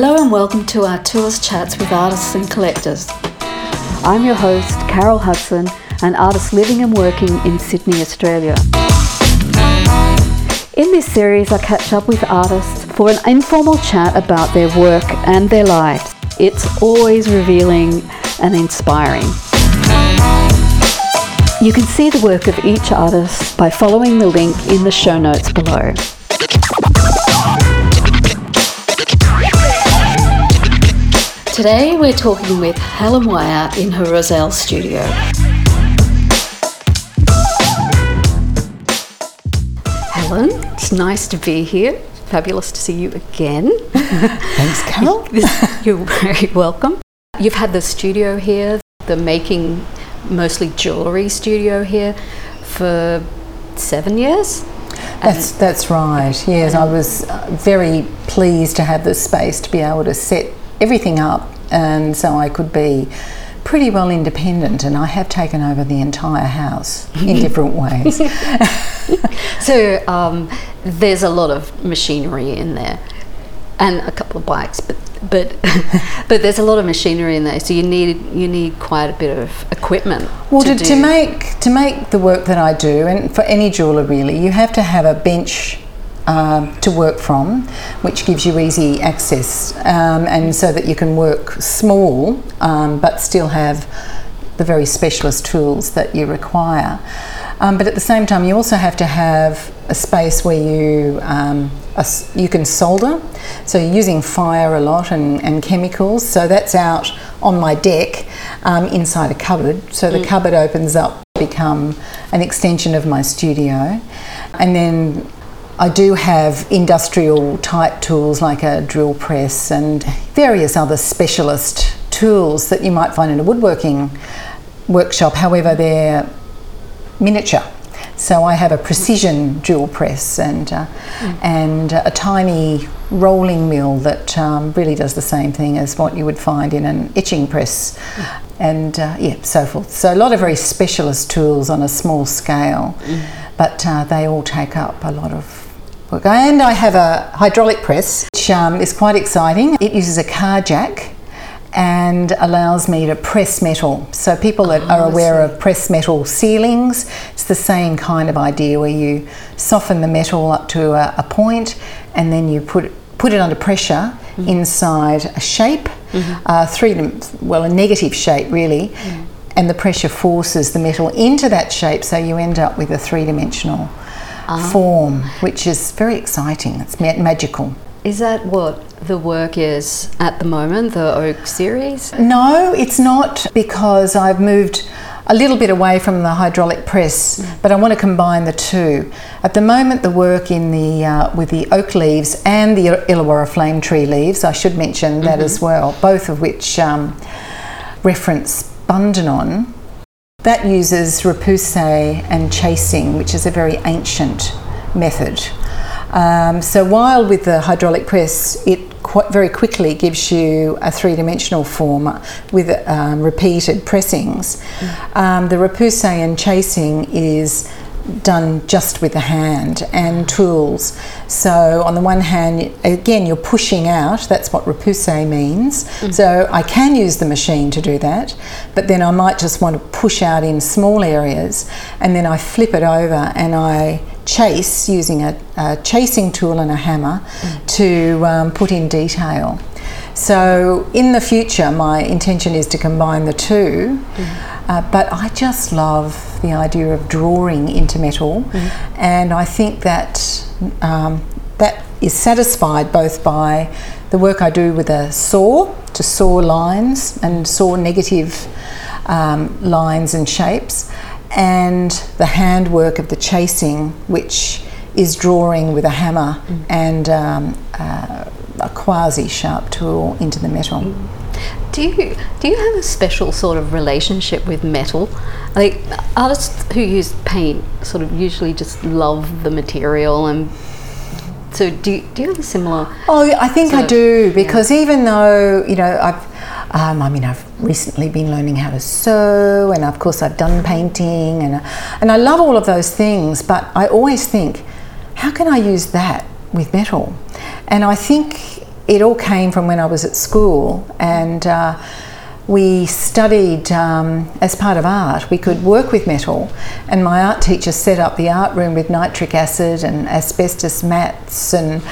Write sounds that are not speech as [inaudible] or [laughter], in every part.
Hello and welcome to Artour's Chats with Artists and Collectors. I'm your host, Carol Hudson, an artist living and working in Sydney, Australia. In this series, I catch up with artists for an informal chat about their work and their lives. It's always revealing and inspiring. You can see the work of each artist by following the link in the show notes below. Today we're talking with Helen Wyatt in her Rozelle studio. Helen, it's nice to be here. Fabulous to see you again. Thanks, [laughs] Carol. You're very welcome. You've had the studio here, the making mostly jewellery studio here for seven years. That's that's right. Yes, I was uh, very pleased to have the space to be able to set everything up, and so I could be pretty well independent. And I have taken over the entire house in [laughs] different ways. [laughs] so um, there's a lot of machinery in there, and a couple of bikes, but but [laughs] but there's a lot of machinery in there, so you need you need quite a bit of equipment. Well, to, to, to make to make the work that I do, and for any jeweler really, you have to have a bench um, to work from, which gives you easy access, um, and so that you can work small um, but still have the very specialist tools that you require. Um, but at the same time, you also have to have a space where you um, you can solder. So you're using fire a lot and, and chemicals. So that's out on my deck um, inside a cupboard. So the mm. cupboard opens up, to become an extension of my studio, and then I do have industrial type tools like a drill press and various other specialist tools that you might find in a woodworking workshop. However, they're miniature. So I have a precision drill press and uh, mm. and a tiny rolling mill that um, really does the same thing as what you would find in an etching press, mm. and uh, yeah, so forth. So a lot of very specialist tools on a small scale, mm. but uh, they all take up a lot of. And I have a hydraulic press, which um, is quite exciting. It uses a car jack and allows me to press metal. So people that oh, are aware of press metal ceilings, it's the same kind of idea where you soften the metal up to a, a point and then you put put it under pressure mm-hmm. inside a shape, mm-hmm. uh, three well a negative shape really. Mm. And the pressure forces the metal into that shape, so you end up with a three dimensional ah. form, which is very exciting. It's magical. Is that what the work is at the moment, the Oak series? No, it's not because I've moved a little bit away from the hydraulic press, mm. but I want to combine the two. At the moment, the work in the uh, with the oak leaves and the Illawarra flame tree leaves, I should mention that mm-hmm. as well, both of which um, reference Bundanon. That uses repousse and chasing, which is a very ancient method. Um, so while with the hydraulic press, it quite very quickly gives you a three-dimensional form with um, repeated pressings. Mm. Um, the repousse and chasing is done just with the hand and tools. So on the one hand, again, you're pushing out. That's what repousse means. Mm. So I can use the machine to do that, but then I might just want to push out in small areas, and then I flip it over and I chase using a, a chasing tool and a hammer mm. to um, put in detail. So in the future, my intention is to combine the two. Mm. Uh, but I just love the idea of drawing into metal, mm. and I think that um, that is satisfied both by the work I do with a saw to saw lines and saw negative um, lines and shapes, and the handwork of the chasing, which is drawing with a hammer mm. and um, uh, a quasi sharp tool into the metal. Mm. Do you do you have a special sort of relationship with metal? Like artists who use paint sort of usually just love the material and so do you, do you have a similar? Oh, I think I do because yeah. even though you know I've um, I mean, I've recently been learning how to sew, and of course, I've done painting, and and I love all of those things. But I always think, how can I use that with metal? And I think it all came from when I was at school and. Uh, we studied um, as part of art, we could work with metal, and my art teacher set up the art room with nitric acid and asbestos mats and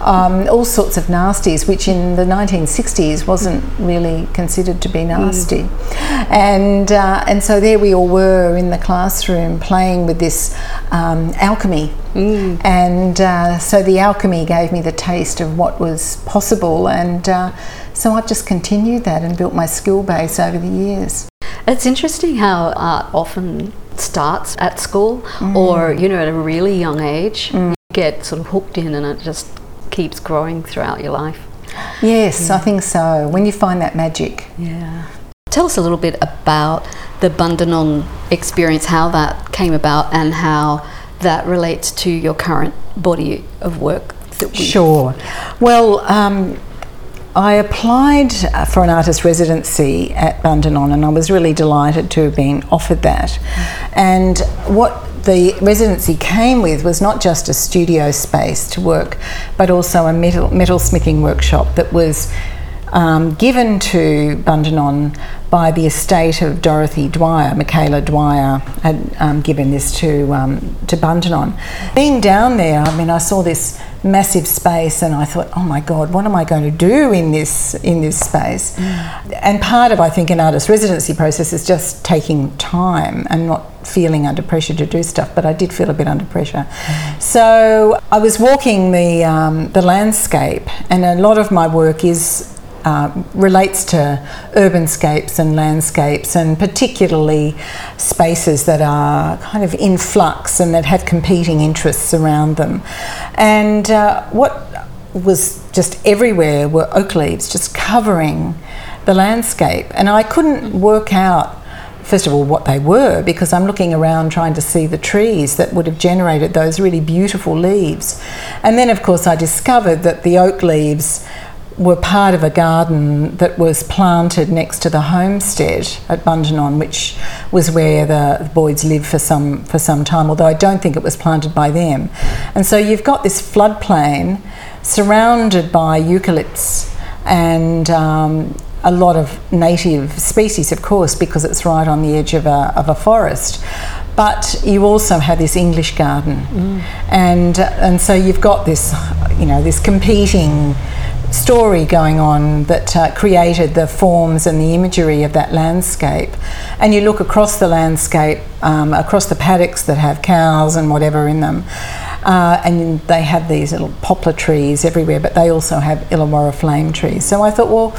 um, all sorts of nasties, which in the 1960s wasn't really considered to be nasty. Mm. And, uh, and so there we all were in the classroom playing with this um, alchemy. Mm. And uh, so the alchemy gave me the taste of what was possible. And uh, so I've just continued that and built my skill base over the years. It's interesting how art often starts at school mm. or, you know, at a really young age. Mm. You get sort of hooked in and it just keeps growing throughout your life. Yes, yeah. I think so. When you find that magic. Yeah. Tell us a little bit about the Bundanon experience, how that came about, and how that relates to your current body of work. sure. Well, um, I applied for an artist residency at Bundanon and I was really delighted to have been offered that. And what the residency came with was not just a studio space to work, but also a metal, smithing workshop that was um, given to Bundanon by the estate of Dorothy Dwyer. Michaela Dwyer had um, given this to um, to Bundanon. Being down there, I mean, I saw this massive space, and I thought, oh my God, what am I going to do in this in this space? Mm. And part of, I think, an artist residency process is just taking time and not feeling under pressure to do stuff. But I did feel a bit under pressure, mm. so I was walking the um, the landscape, and a lot of my work is uh, relates to urbanscapes and landscapes, and particularly spaces that are kind of in flux and that have competing interests around them. And uh, what was just everywhere were oak leaves just covering the landscape, and I couldn't work out first of all what they were because I'm looking around trying to see the trees that would have generated those really beautiful leaves. And then, of course, I discovered that the oak leaves were part of a garden that was planted next to the homestead at Bundanon, which was where the Boyds lived for some for some time. Although I don't think it was planted by them, and so you've got this floodplain surrounded by eucalypts and um, a lot of native species, of course, because it's right on the edge of a, of a forest. But you also have this English garden, mm. and and so you've got this, you know, this competing story going on that uh, created the forms and the imagery of that landscape. And you look across the landscape, um, across the paddocks that have cows and whatever in them, uh, and they have these little poplar trees everywhere, but they also have Illawarra flame trees. So I thought, well,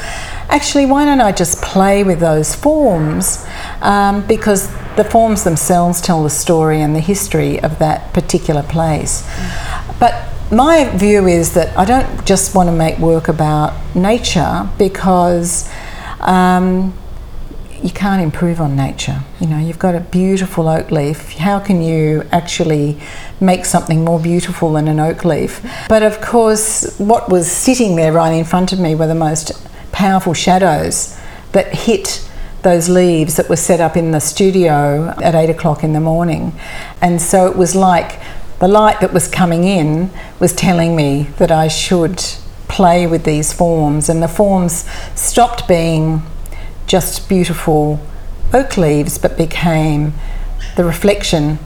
actually, why don't I just play with those forms? Um, because the forms themselves tell the story and the history of that particular place. Mm. But my view is that I don't just want to make work about nature because um, you can't improve on nature. You know, you've got a beautiful oak leaf. How can you actually make something more beautiful than an oak leaf? But of course, what was sitting there right in front of me were the most powerful shadows that hit those leaves that were set up in the studio at eight o'clock in the morning. And so it was like the light that was coming in was telling me that I should play with these forms, and the forms stopped being just beautiful oak leaves but became the reflection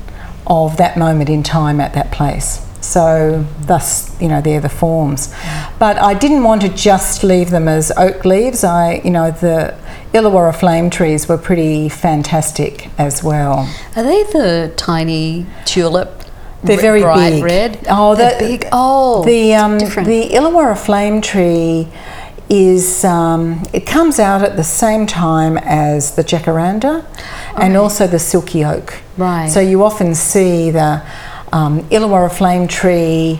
of that moment in time at that place. So, thus, you know, they're the forms. But I didn't want to just leave them as oak leaves. I, you know, the Illawarra flame trees were pretty fantastic as well. Are they the tiny tulip they're very bright big. red. Oh, they're big. Oh, the um, the Illawarra flame tree is um, it comes out at the same time as the jacaranda okay. and also the silky oak. Right. So you often see the um, Illawarra flame tree.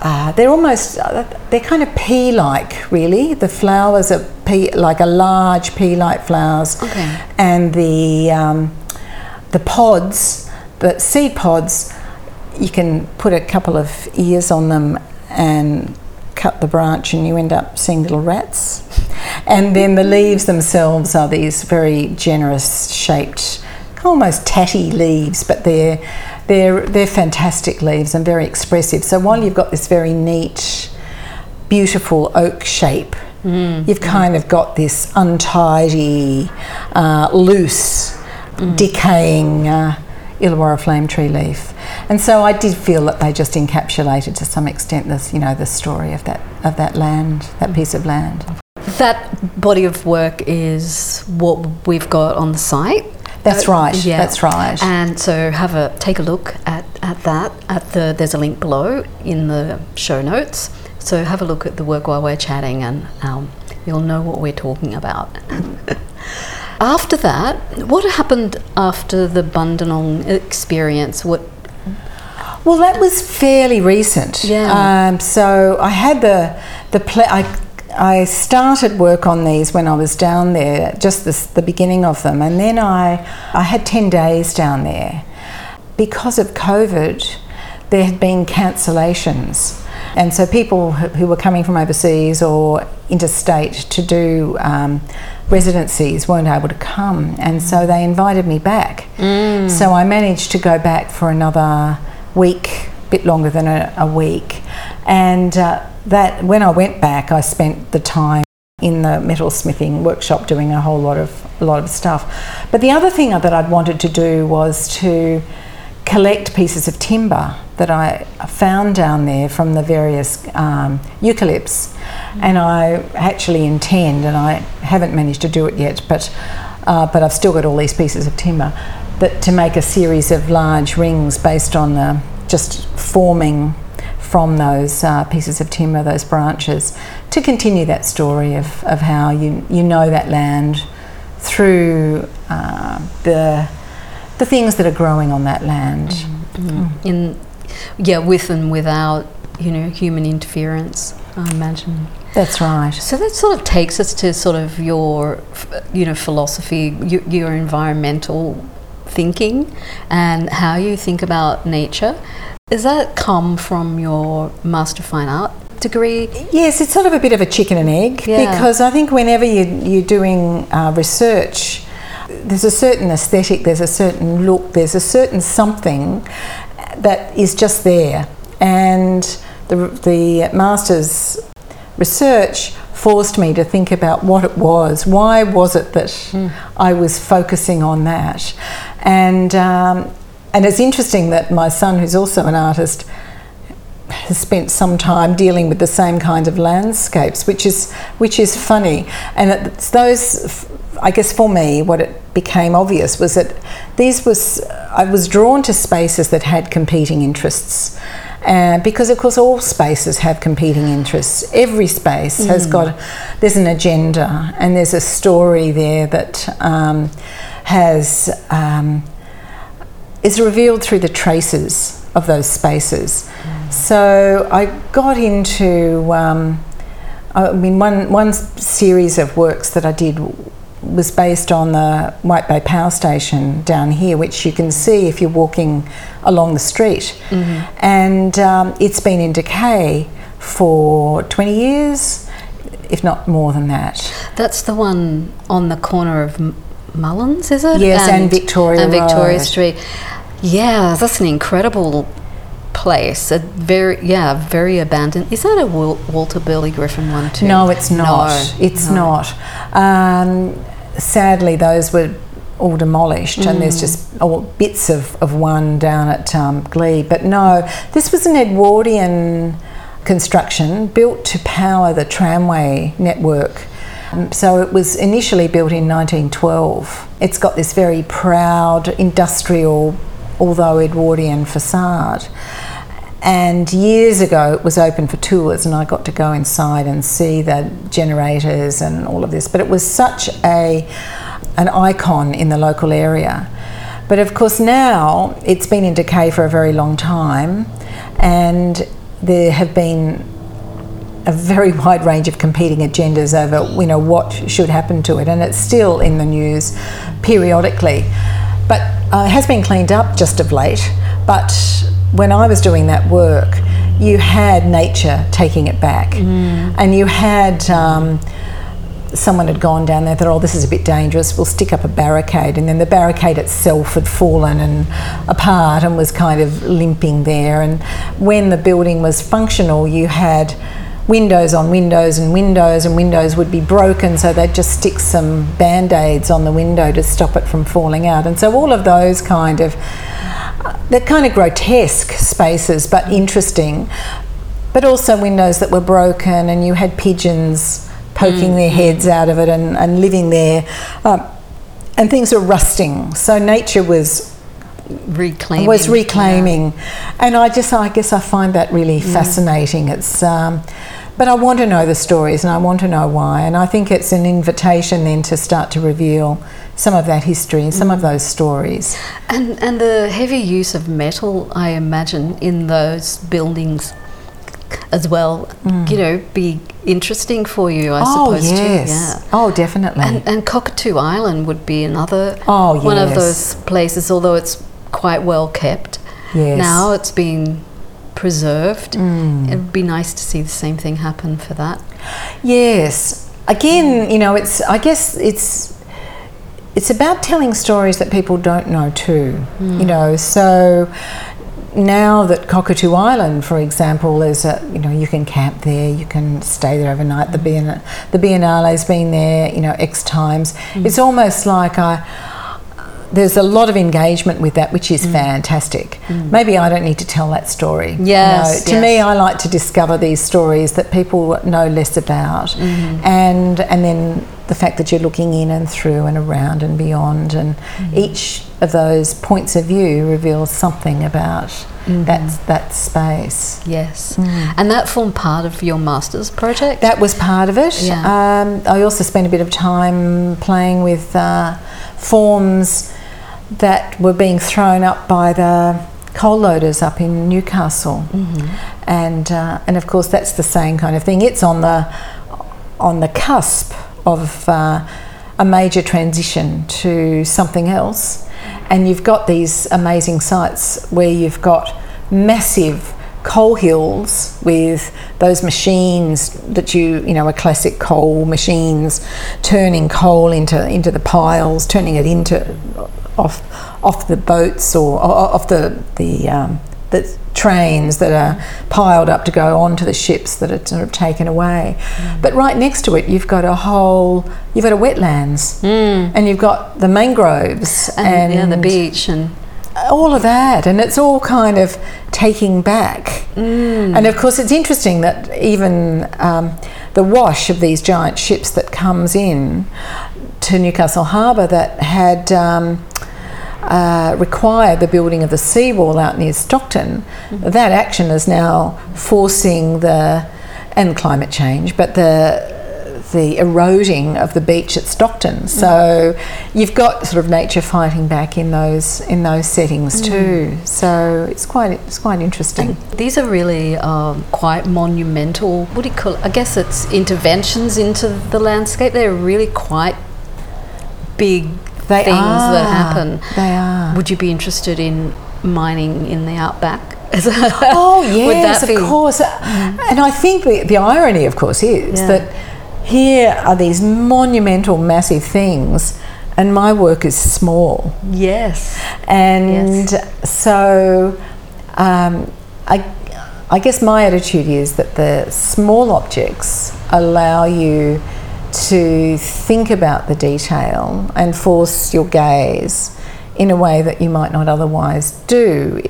Uh, they're almost uh, they're kind of pea-like, really. The flowers are pea, like a large pea-like flowers, okay. and the um, the pods, the seed pods you can put a couple of ears on them and cut the branch and you end up seeing little rats. And then the leaves themselves are these very generous shaped, almost tatty leaves, but they're they're they're fantastic leaves and very expressive. So while you've got this very neat beautiful oak shape. You've kind of got this untidy, uh, loose, decaying uh, Illawarra flame tree leaf. And so I did feel that they just encapsulated to some extent this, you know, the story of that of that land, that piece of land. That body of work is what we've got on the site. That's Uh, right. That's right. And so have a take a look at, at that. At the there's a link below in the show notes. So have a look at the work while we're chatting, and um, you'll know what we're talking about. [laughs] after that, what happened after the Bundanon experience? What Well, that was fairly recent. Yeah. Um, so I had the the ple- I I started work on these when I was down there, just this, the beginning of them, and then I I had ten days down there because of COVID. There had been cancellations, and so people who who were coming from overseas or interstate to do um, residencies weren't able to come, and so they invited me back. So I managed to go back for another week, bit longer than a, a week, and uh, that when I went back, I spent the time in the metalsmithing workshop doing a whole lot of a lot of stuff. But the other thing that I'd wanted to do was to collect pieces of timber that I found down there from the various um, eucalypts, and I actually intend, and I haven't managed to do it yet, but uh, but I've still got all these pieces of timber, that to make a series of large rings based on the just forming from those uh, pieces of timber, those branches, to continue that story of, of how you, you know that land through uh, the, the things that are growing on that land. in yeah with and without you know human interference? I imagine. That's right. So that sort of takes us to sort of your, you know, philosophy, your, your environmental thinking, and how you think about nature. Does that come from your Master of Fine Art degree? Yes, it's sort of a bit of a chicken and egg Yeah. because I think whenever you, you're doing uh, research, there's a certain aesthetic, there's a certain look, there's a certain something that is just there. And the, the master's research forced me to think about what it was. Why was it that I was focusing on that? And, um, and it's interesting that my son, who's also an artist, has spent some time dealing with the same kind of landscapes, which is which is funny. And it's those, I guess, for me, what it became obvious was that these was I was drawn to spaces that had competing interests. Uh, because of course all spaces have competing interests. Every space has got there's an agenda and there's a story there that um, has um, is revealed through the traces of those spaces. So I got into, um, I mean, one, one series of works that I did was based on the White Bay Power Station down here, which you can see if you're walking along the street. And um, it's been in decay for 20 years, if not more than that. That's the one on the corner of M- Mullins, is it? Yes, and Victoria and Victoria Road. Street. Yeah, that's an incredible place. A very yeah, very abandoned. Is that a Walter Burley Griffin one too? No, it's not. No, it's no. not. Um, sadly, those were all demolished, and there's just oh, bits of, of one down at um, Glebe. But no, this was an Edwardian construction built to power the tramway network. Um, So it was initially built in 1912. It's got this very proud industrial, although Edwardian facade. And years ago, it was open for tours, and I got to go inside and see the generators and all of this. But it was such a an icon in the local area. But of course, now it's been in decay for a very long time, and there have been a very wide range of competing agendas over you know what should happen to it, and it's still in the news periodically. But uh, it has been cleaned up just of late. But when I was doing that work, you had nature taking it back, and you had. Um, someone had gone down there, and thought, oh, this is a bit dangerous, we'll stick up a barricade. And then the barricade itself had fallen and apart and was kind of limping there. And when the building was functional, you had windows on windows and windows, and windows would be broken, so they'd just stick some band aids on the window to stop it from falling out. And so all of those kind of they're kind of grotesque spaces, but interesting. But also windows that were broken, and you had pigeons poking their heads out of it and, and living there. Um, and things were rusting. So nature was reclaiming. was reclaiming, and I just I guess I find that really fascinating. It's um, but I want to know the stories and I want to know why, and I think it's an invitation then to start to reveal some of that history and some of those stories. And and the heavy use of metal, I imagine, in those buildings as well, you know, be interesting for you, I Mm. oh suppose yes, too. Yeah. oh definitely. And, and Cockatoo Island would be another Oh, one of those places, although it's quite well kept. Yes. Now it's been preserved. Mm. It'd be nice to see the same thing happen for that. Yes. Again, you know, it's I guess it's it's about telling stories that people don't know too. Hmm. You know, so now that Cockatoo Island, for example, is a you know you can camp there, you can stay there overnight. The Bienn- the Biennale's been there, you know, x times. Hmm. It's almost like I. There's a lot of engagement with that, which is hmm. fantastic. Maybe I don't need to tell that story. Yes, know. to me. I like to discover these stories that people know less about, and and then the fact that you're looking in and through and around and beyond, and each of those points of view reveals something about that that space. Yes. And that formed part of your master's project? That was part of it. Yeah. Um, I also spent a bit of time playing with uh, forms that were being thrown up by the coal loaders up in Newcastle, and uh, and of course that's the same kind of thing. It's on the on the cusp of uh, a major transition to something else, and you've got these amazing sites where you've got massive coal hills with those machines that you you know are classic coal machines turning coal into into the piles turning it into off off the boats or, off the the um, the trains that are piled up to go onto the ships that are sort of taken away. But right next to it, you've got a whole, you've got a wetlands, and you've got the mangroves and, yeah, the beach and all of that. And it's all kind of taking back. And of course it's interesting that even um, the wash of these giant ships that comes in to newcastle harbour that had um, uh, required the building of the seawall out near Stockton, that action is now forcing the and climate change, but the the eroding of the beach at Stockton. So you've got sort of nature fighting back in those in those settings too. So it's quite it's quite interesting. These are really um, quite monumental. What do you call it? I guess it's interventions into the landscape. They're really quite big They things are. that happen. They are. Would you be interested in mining in the outback? [laughs] Oh [laughs] yes, of course. And I think the, the irony, of course, is Yeah. that here are these monumental, massive things, and my work is small. Yes. And so, um, I, I guess my attitude is that the small objects allow you to think about the detail and force your gaze in a way that you might not otherwise do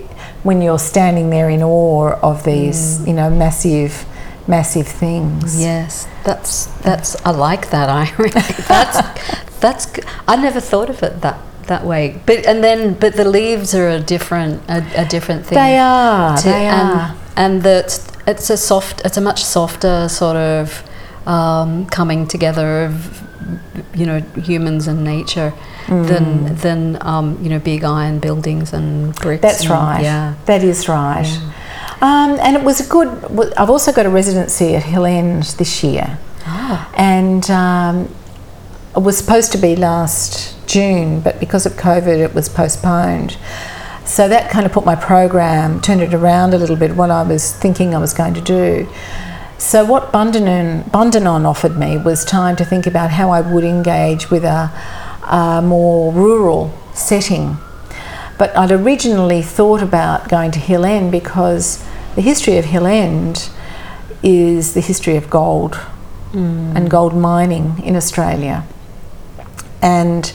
when you're standing there in awe of these, mm. you know, massive, massive things. Yes. That's that's. I like that [laughs] irony. that's that's. g- I never thought of it that that way. But and then but the leaves are a different a, a different thing. They are, to- they and, are. and that it's a soft it's a much softer sort of um, coming together of you know humans and nature Mm. than than um, you know big iron buildings and bricks That's and- right. yeah That is right. Um, and it was a good. I've also got a residency at Hill End this year, Ah. and um, it was supposed to be last June, but because of COVID, it was postponed. So that kind of put my program, turned it around a little bit. What I was thinking I was going to do. So what Bundanon, Bundanon offered me was time to think about how I would engage with a, a more rural setting. But I'd originally thought about going to Hill End because the history of Hill End is the history of gold hmm. and gold mining in Australia. And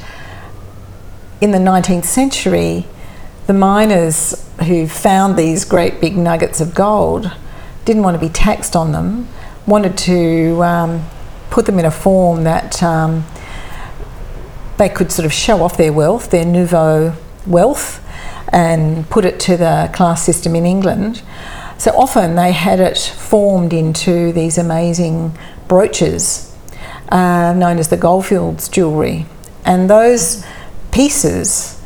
in the 19th century, the miners who found these great big nuggets of gold didn't want to be taxed on them, wanted to um, put them in a form that um, they could sort of show off their wealth, their nouveau wealth, and put it to the class system in England. So often they had it formed into these amazing brooches uh, known as the Goldfields jewellery. And those pieces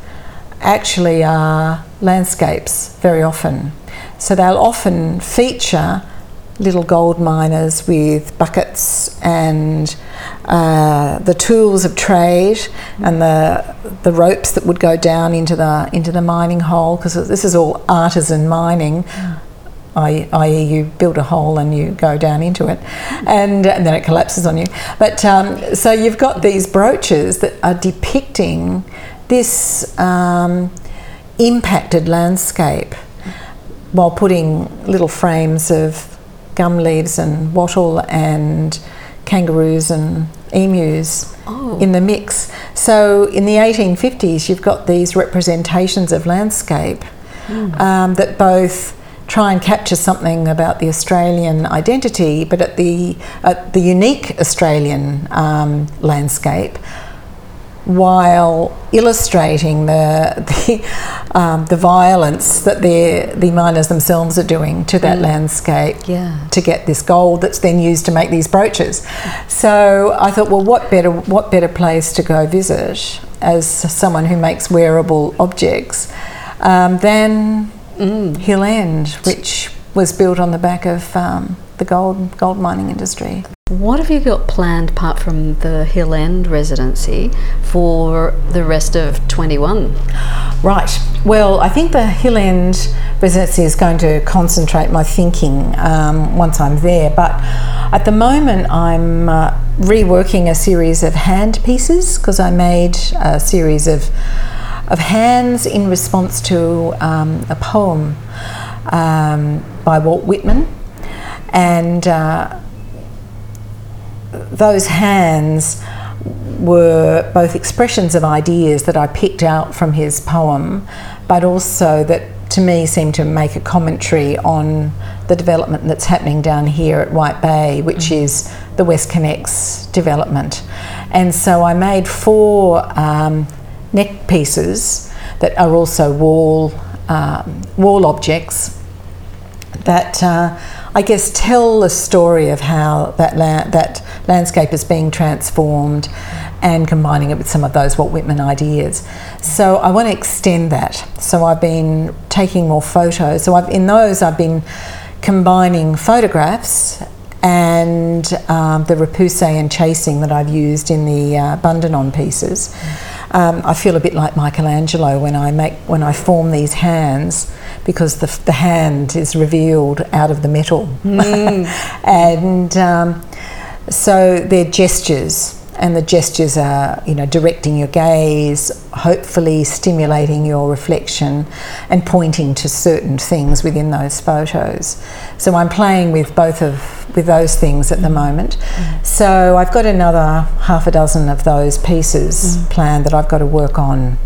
actually are landscapes very often. So they'll often feature little gold miners with buckets and uh, the tools of trade and the the ropes that would go down into the into the mining hole because this is all artisan mining. I- i.e., you build a hole and you go down into it, and, and then it collapses on you. But um, so you've got these brooches that are depicting this um, impacted landscape while putting little frames of gum leaves and wattle and kangaroos and emus Oh. in the mix. So in the 1850s, you've got these representations of landscape um, that both try and capture something about the Australian identity, but at the at the unique Australian um, landscape, while illustrating the the, um, the violence that the the miners themselves are doing to that landscape Yeah. to get this gold that's then used to make these brooches. So I thought, well, what better what better place to go visit as someone who makes wearable objects um, than Hill End, which was built on the back of um, the gold gold mining industry. What have you got planned apart from the Hill End residency for the rest of 21? Right. Well, I think the Hill End residency is going to concentrate my thinking um, once I'm there. But at the moment, I'm uh, reworking a series of hand pieces because I made a series of of hands in response to um, a poem um, by Walt Whitman, and. Uh, those hands were both expressions of ideas that I picked out from his poem, but also that to me seemed to make a commentary on the development that's happening down here at White Bay, which is the WestConnex development. And so I made four um, neck pieces that are also wall um, wall objects that uh, I guess tell the story of how that la- that landscape is being transformed and combining it with some of those Walt Whitman ideas. So I want to extend that. So I've been taking more photos. So I've, in those I've been combining photographs and um, the repousse and chasing that I've used in the uh, Bundanon pieces. Um, I feel a bit like Michelangelo when I make when I form these hands because the, the hand is revealed out of the metal, [laughs] and um, so they're gestures. And the gestures are, you know, directing your gaze, hopefully stimulating your reflection, and pointing to certain things within those photos. So I'm playing with both of with those things at the moment. So I've got another half a dozen of those pieces planned that I've got to work on.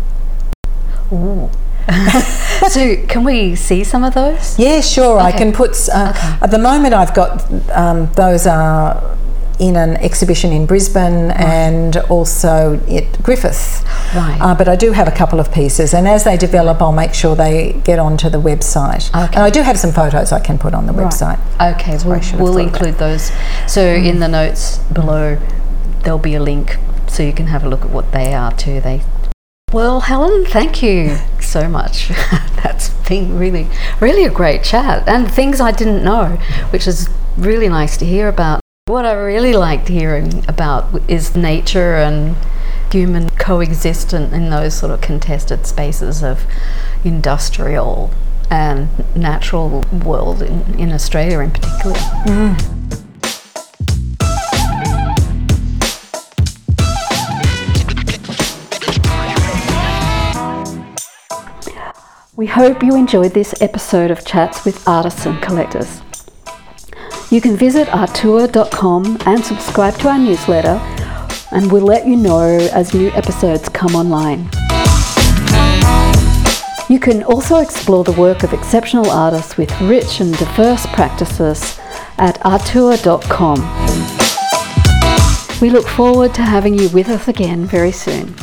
Ooh. [laughs] so, can we see some of those? Yeah, sure. I can put. Uh, Okay. At the moment, I've got um, those are in an exhibition in Brisbane and also at Griffith. Right. Uh, but I do have a couple of pieces, and as they develop, I'll make sure they get onto the website. Okay. And I do have some photos I can put on the website. Okay, Sorry, I should have we'll, we'll thought of that. include those. So, in the notes below, there'll be a link so you can have a look at what they are too. They well, Helen, thank you [laughs] so much. [laughs] That's been really, really a great chat and things I didn't know, which is really nice to hear about. What I really liked hearing about is nature and human coexistence in those sort of contested spaces of industrial and natural world in, in Australia in particular. We hope you enjoyed this episode of Chats with Artists and Collectors. You can visit artour.com and subscribe to our newsletter, and we'll let you know as new episodes come online. You can also explore the work of exceptional artists with rich and diverse practices at artour.com. We look forward to having you with us again very soon.